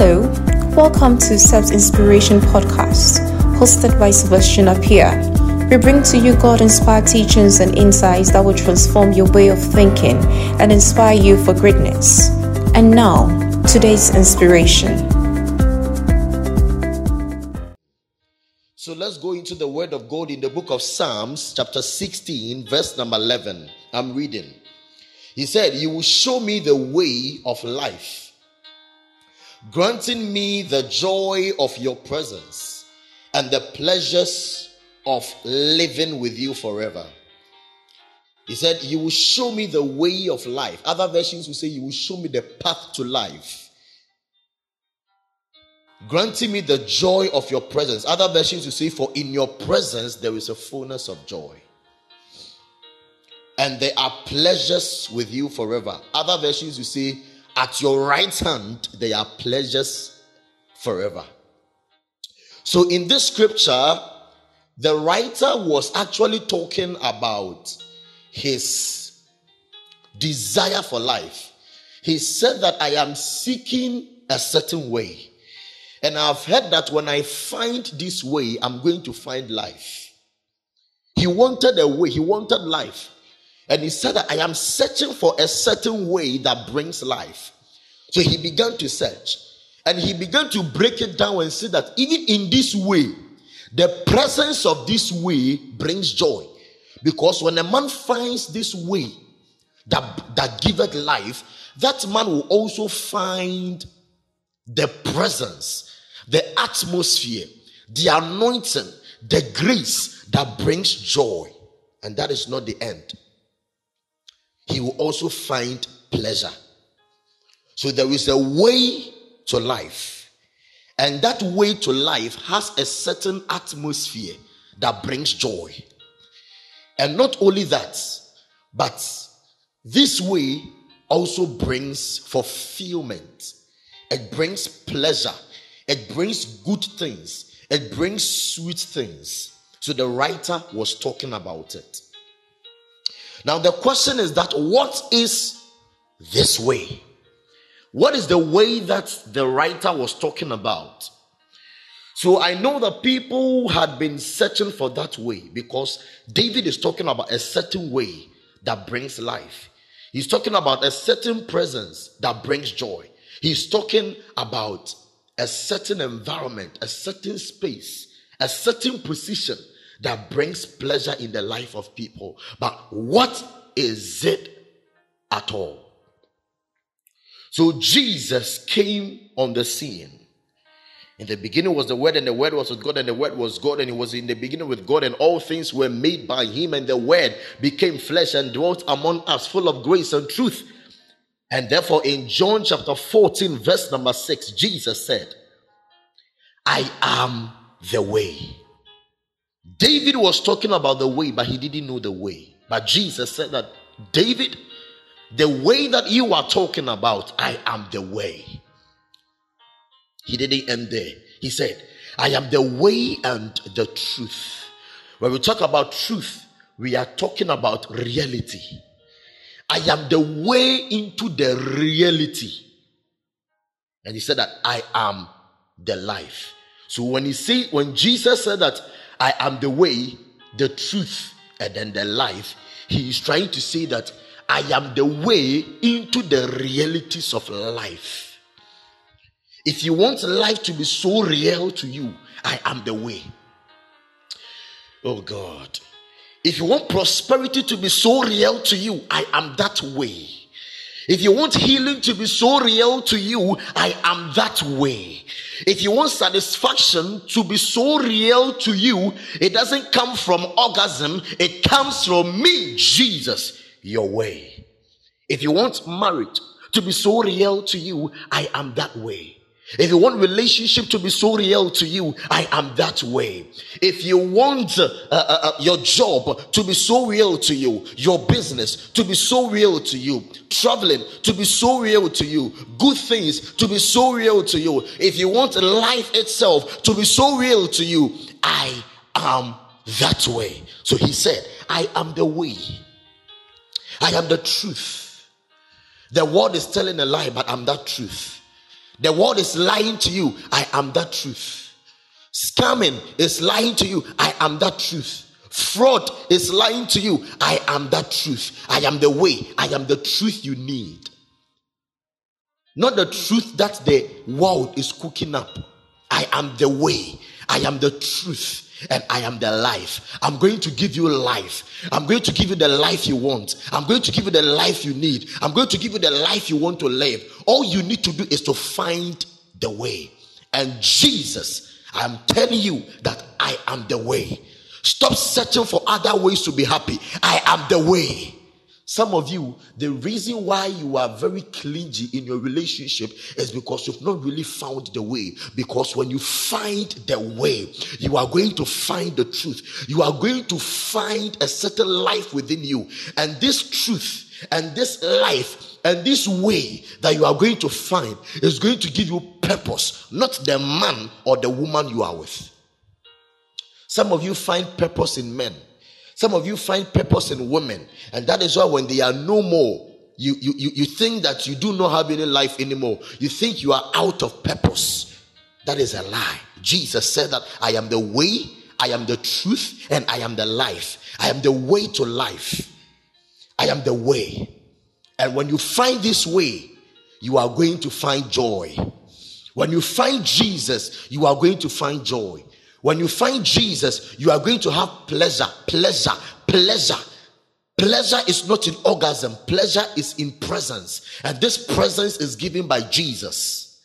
Hello, welcome to SEBS Inspiration Podcast, hosted by Sebastian Appiah. We bring to you God inspired teachings and insights that will transform your way of thinking and inspire you for greatness. And now, today's inspiration. So let's go into the word of God in the book of Psalms, chapter 16, verse number 11. I'm reading. He said, You will show me the way of life granting me the joy of your presence and the pleasures of living with you forever. He said, You will show me the way of life. Other versions will say, You will show me the path to life. Granting me the joy of your presence. Other versions will say, For in your presence there is a fullness of joy. And there are pleasures with you forever. Other versions will say, at your right hand, there are pleasures forever. So, in this scripture, the writer was actually talking about his desire for life. He said that I am seeking a certain way. And I've heard that when I find this way, I'm going to find life. He wanted a way, he wanted life. And he said that I am searching for a certain way that brings life. So he began to search and he began to break it down and see that even in this way, the presence of this way brings joy. Because when a man finds this way that, that giveth life, that man will also find the presence, the atmosphere, the anointing, the grace that brings joy. And that is not the end he will also find pleasure. So there is a way to life. And that way to life has a certain atmosphere that brings joy. And not only that, but this way also brings fulfillment. It brings pleasure. It brings good things. It brings sweet things. So the writer was talking about it. Now, the question is that what is this way? What is the way that the writer was talking about? So I know that people had been searching for that way because David is talking about a certain way that brings life. He's talking about a certain presence that brings joy. He's talking about a certain environment, a certain space, a certain position that brings pleasure in the life of people. But what is it at all? So Jesus came on the scene. In the beginning was the Word, and the Word was with God, and the Word was God, and He was in the beginning with God, and all things were made by Him, and the Word became flesh and dwelt among us, full of grace and truth. And therefore, in John chapter 14, verse number 6, Jesus said, I am the way, David was talking about the way, but he didn't know the way. But Jesus said that, David, the way that you are talking about, I am the way. He didn't end there. He said, I am the way and the truth. When we talk about truth, we are talking about reality. I am the way into the reality. And he said that I am the life. So when he said, when Jesus said that I am the way, the truth, and then the life. He is trying to say that I am the way into the realities of life. If you want life to be so real to you, I am the way. Oh God. If you want prosperity to be so real to you, I am that way. If you want healing to be so real to you, I am that way. If you want satisfaction to be so real to you, it doesn't come from orgasm, it comes from me, Jesus, your way. If you want marriage to be so real to you, I am that way. If you want relationship to be so real to you, I am that way. If you want uh, uh, uh, your job to be so real to you, your business to be so real to you, traveling to be so real to you, good things to be so real to you, if you want life itself to be so real to you, I am that way. So he said, I am the way. I am the truth. The world is telling a lie, but I'm that truth. The world is lying to you. I am that truth. Scamming is lying to you. I am that truth. Fraud is lying to you. I am that truth. I am the way. I am the truth you need. Not the truth that the world is cooking up. I am the way. I am the truth and I am the life. I'm going to give you life. I'm going to give you the life you want. I'm going to give you the life you need. I'm going to give you the life you want to live. All you need to do is to find the way. And Jesus, I'm telling you that I am the way. Stop searching for other ways to be happy. I am the way. Some of you, the reason why you are very clingy in your relationship is because you've not really found the way. Because when you find the way, you are going to find the truth. You are going to find a certain life within you. And this truth and this life and this way that you are going to find is going to give you purpose, not the man or the woman you are with. Some of you find purpose in men. Some of you find purpose in women, and that is why when they are no more, you, you, you, think that you do not have any life anymore. You think you are out of purpose. That is a lie. Jesus said that I am the way, I am the truth, and I am the life. I am the way to life. I am the way. And when you find this way, you are going to find joy. When you find Jesus, you are going to find joy. When you find Jesus, you are going to have pleasure, pleasure, pleasure. Pleasure is not in orgasm, pleasure is in presence. And this presence is given by Jesus.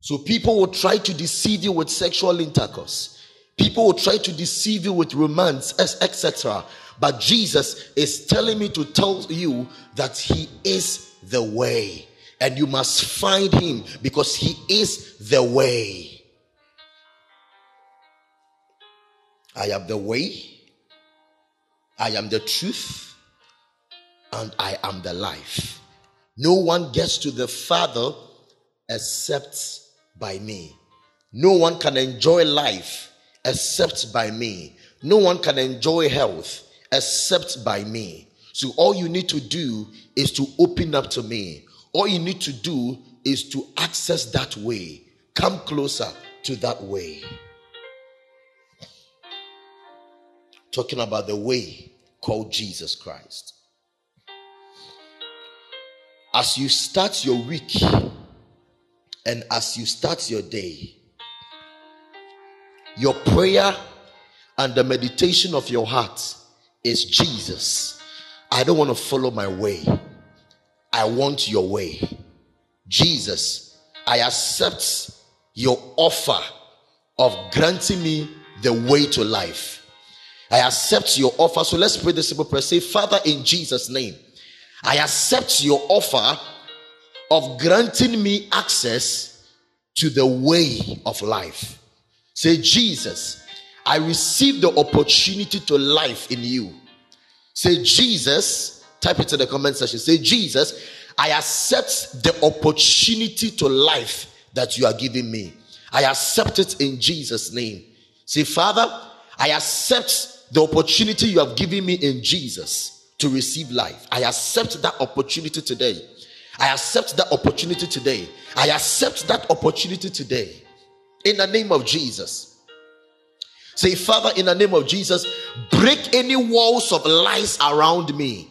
So people will try to deceive you with sexual intercourse. People will try to deceive you with romance, etc. But Jesus is telling me to tell you that He is the way. And you must find Him because He is the way. I am the way, I am the truth, and I am the life. No one gets to the Father except by me. No one can enjoy life except by me. No one can enjoy health except by me. So, all you need to do is to open up to me. All you need to do is to access that way. Come closer to that way. Talking about the way called Jesus Christ. As you start your week and as you start your day, your prayer and the meditation of your heart is Jesus. I don't want to follow my way. I want your way. Jesus, I accept your offer of granting me the way to life. I accept your offer. So let's pray this simple prayer. Say, Father, in Jesus' name, I accept your offer of granting me access to the way of life. Say, Jesus, I receive the opportunity to life in you. Say, Jesus, type it in the comment section. Say, Jesus, I accept the opportunity to life that you are giving me. I accept it in Jesus' name. Say, Father, I accept the opportunity you have given me in Jesus to receive life. I accept that opportunity today. I accept that opportunity today. I accept that opportunity today. In the name of Jesus. Say, Father, in the name of Jesus, break any walls of lies around me.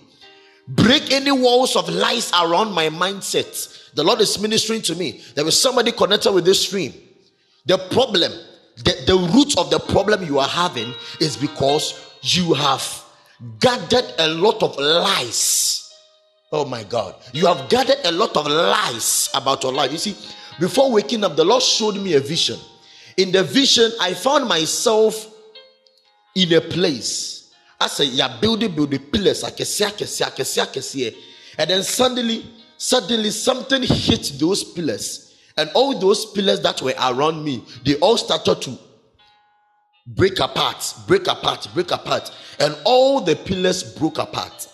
Break any walls of lies around my mindset. The Lord is ministering to me. There is somebody connected with this stream. The problem the, the root of the problem you are having is because you have gathered a lot of lies. Oh my God. You have gathered a lot of lies about your life. You see, before waking up, the Lord showed me a vision. In the vision, I found myself in a place. I said, Yeah, building, building pillars. And then suddenly, suddenly something hit those pillars and all those pillars that were around me, they all started to break apart, break apart, break apart. And all the pillars broke apart.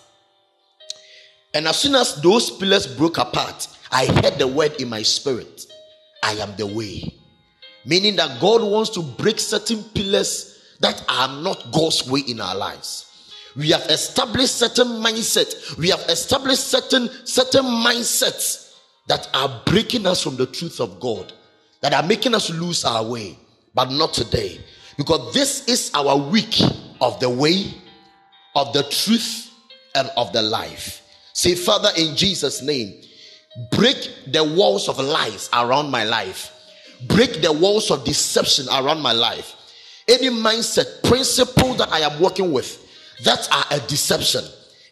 And as soon as those pillars broke apart, I heard the word in my spirit I am the way. Meaning that God wants to break certain pillars that are not God's way in our lives. We have established certain mindset. We have established certain certain mindsets that are breaking us from the truth of God, that are making us lose our way, but not today. Because this is our week of the way, of the truth, and of the life. Say, Father, in Jesus' name, break the walls of lies around my life, break the walls of deception around my life. Any mindset, principle that I am working with that are a deception,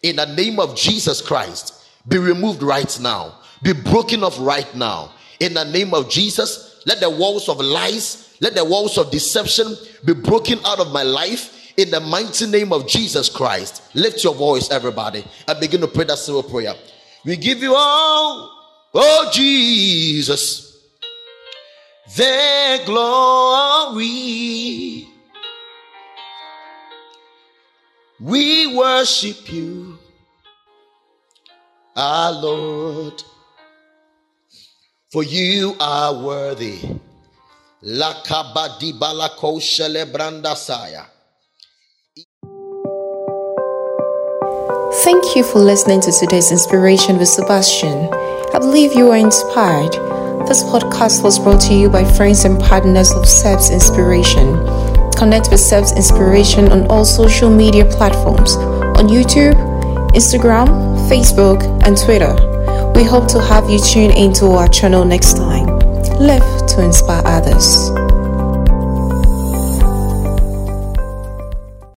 in the name of Jesus Christ, be removed right now, be broken off right now. In the name of Jesus, let the walls of lies, let the walls of deception be broken out of my life in the mighty name of Jesus Christ. Lift your voice, everybody, and begin to pray that simple prayer. We give you all, oh Jesus, the glory. We worship you, our Lord, for you are worthy. Thank you for listening to today's Inspiration with Sebastian. I believe you are inspired. This podcast was brought to you by friends and partners of SEBS Inspiration. Connect with SEBS Inspiration on all social media platforms on YouTube, Instagram, Facebook, and Twitter. We hope to have you tune into our channel next time. Live to inspire others.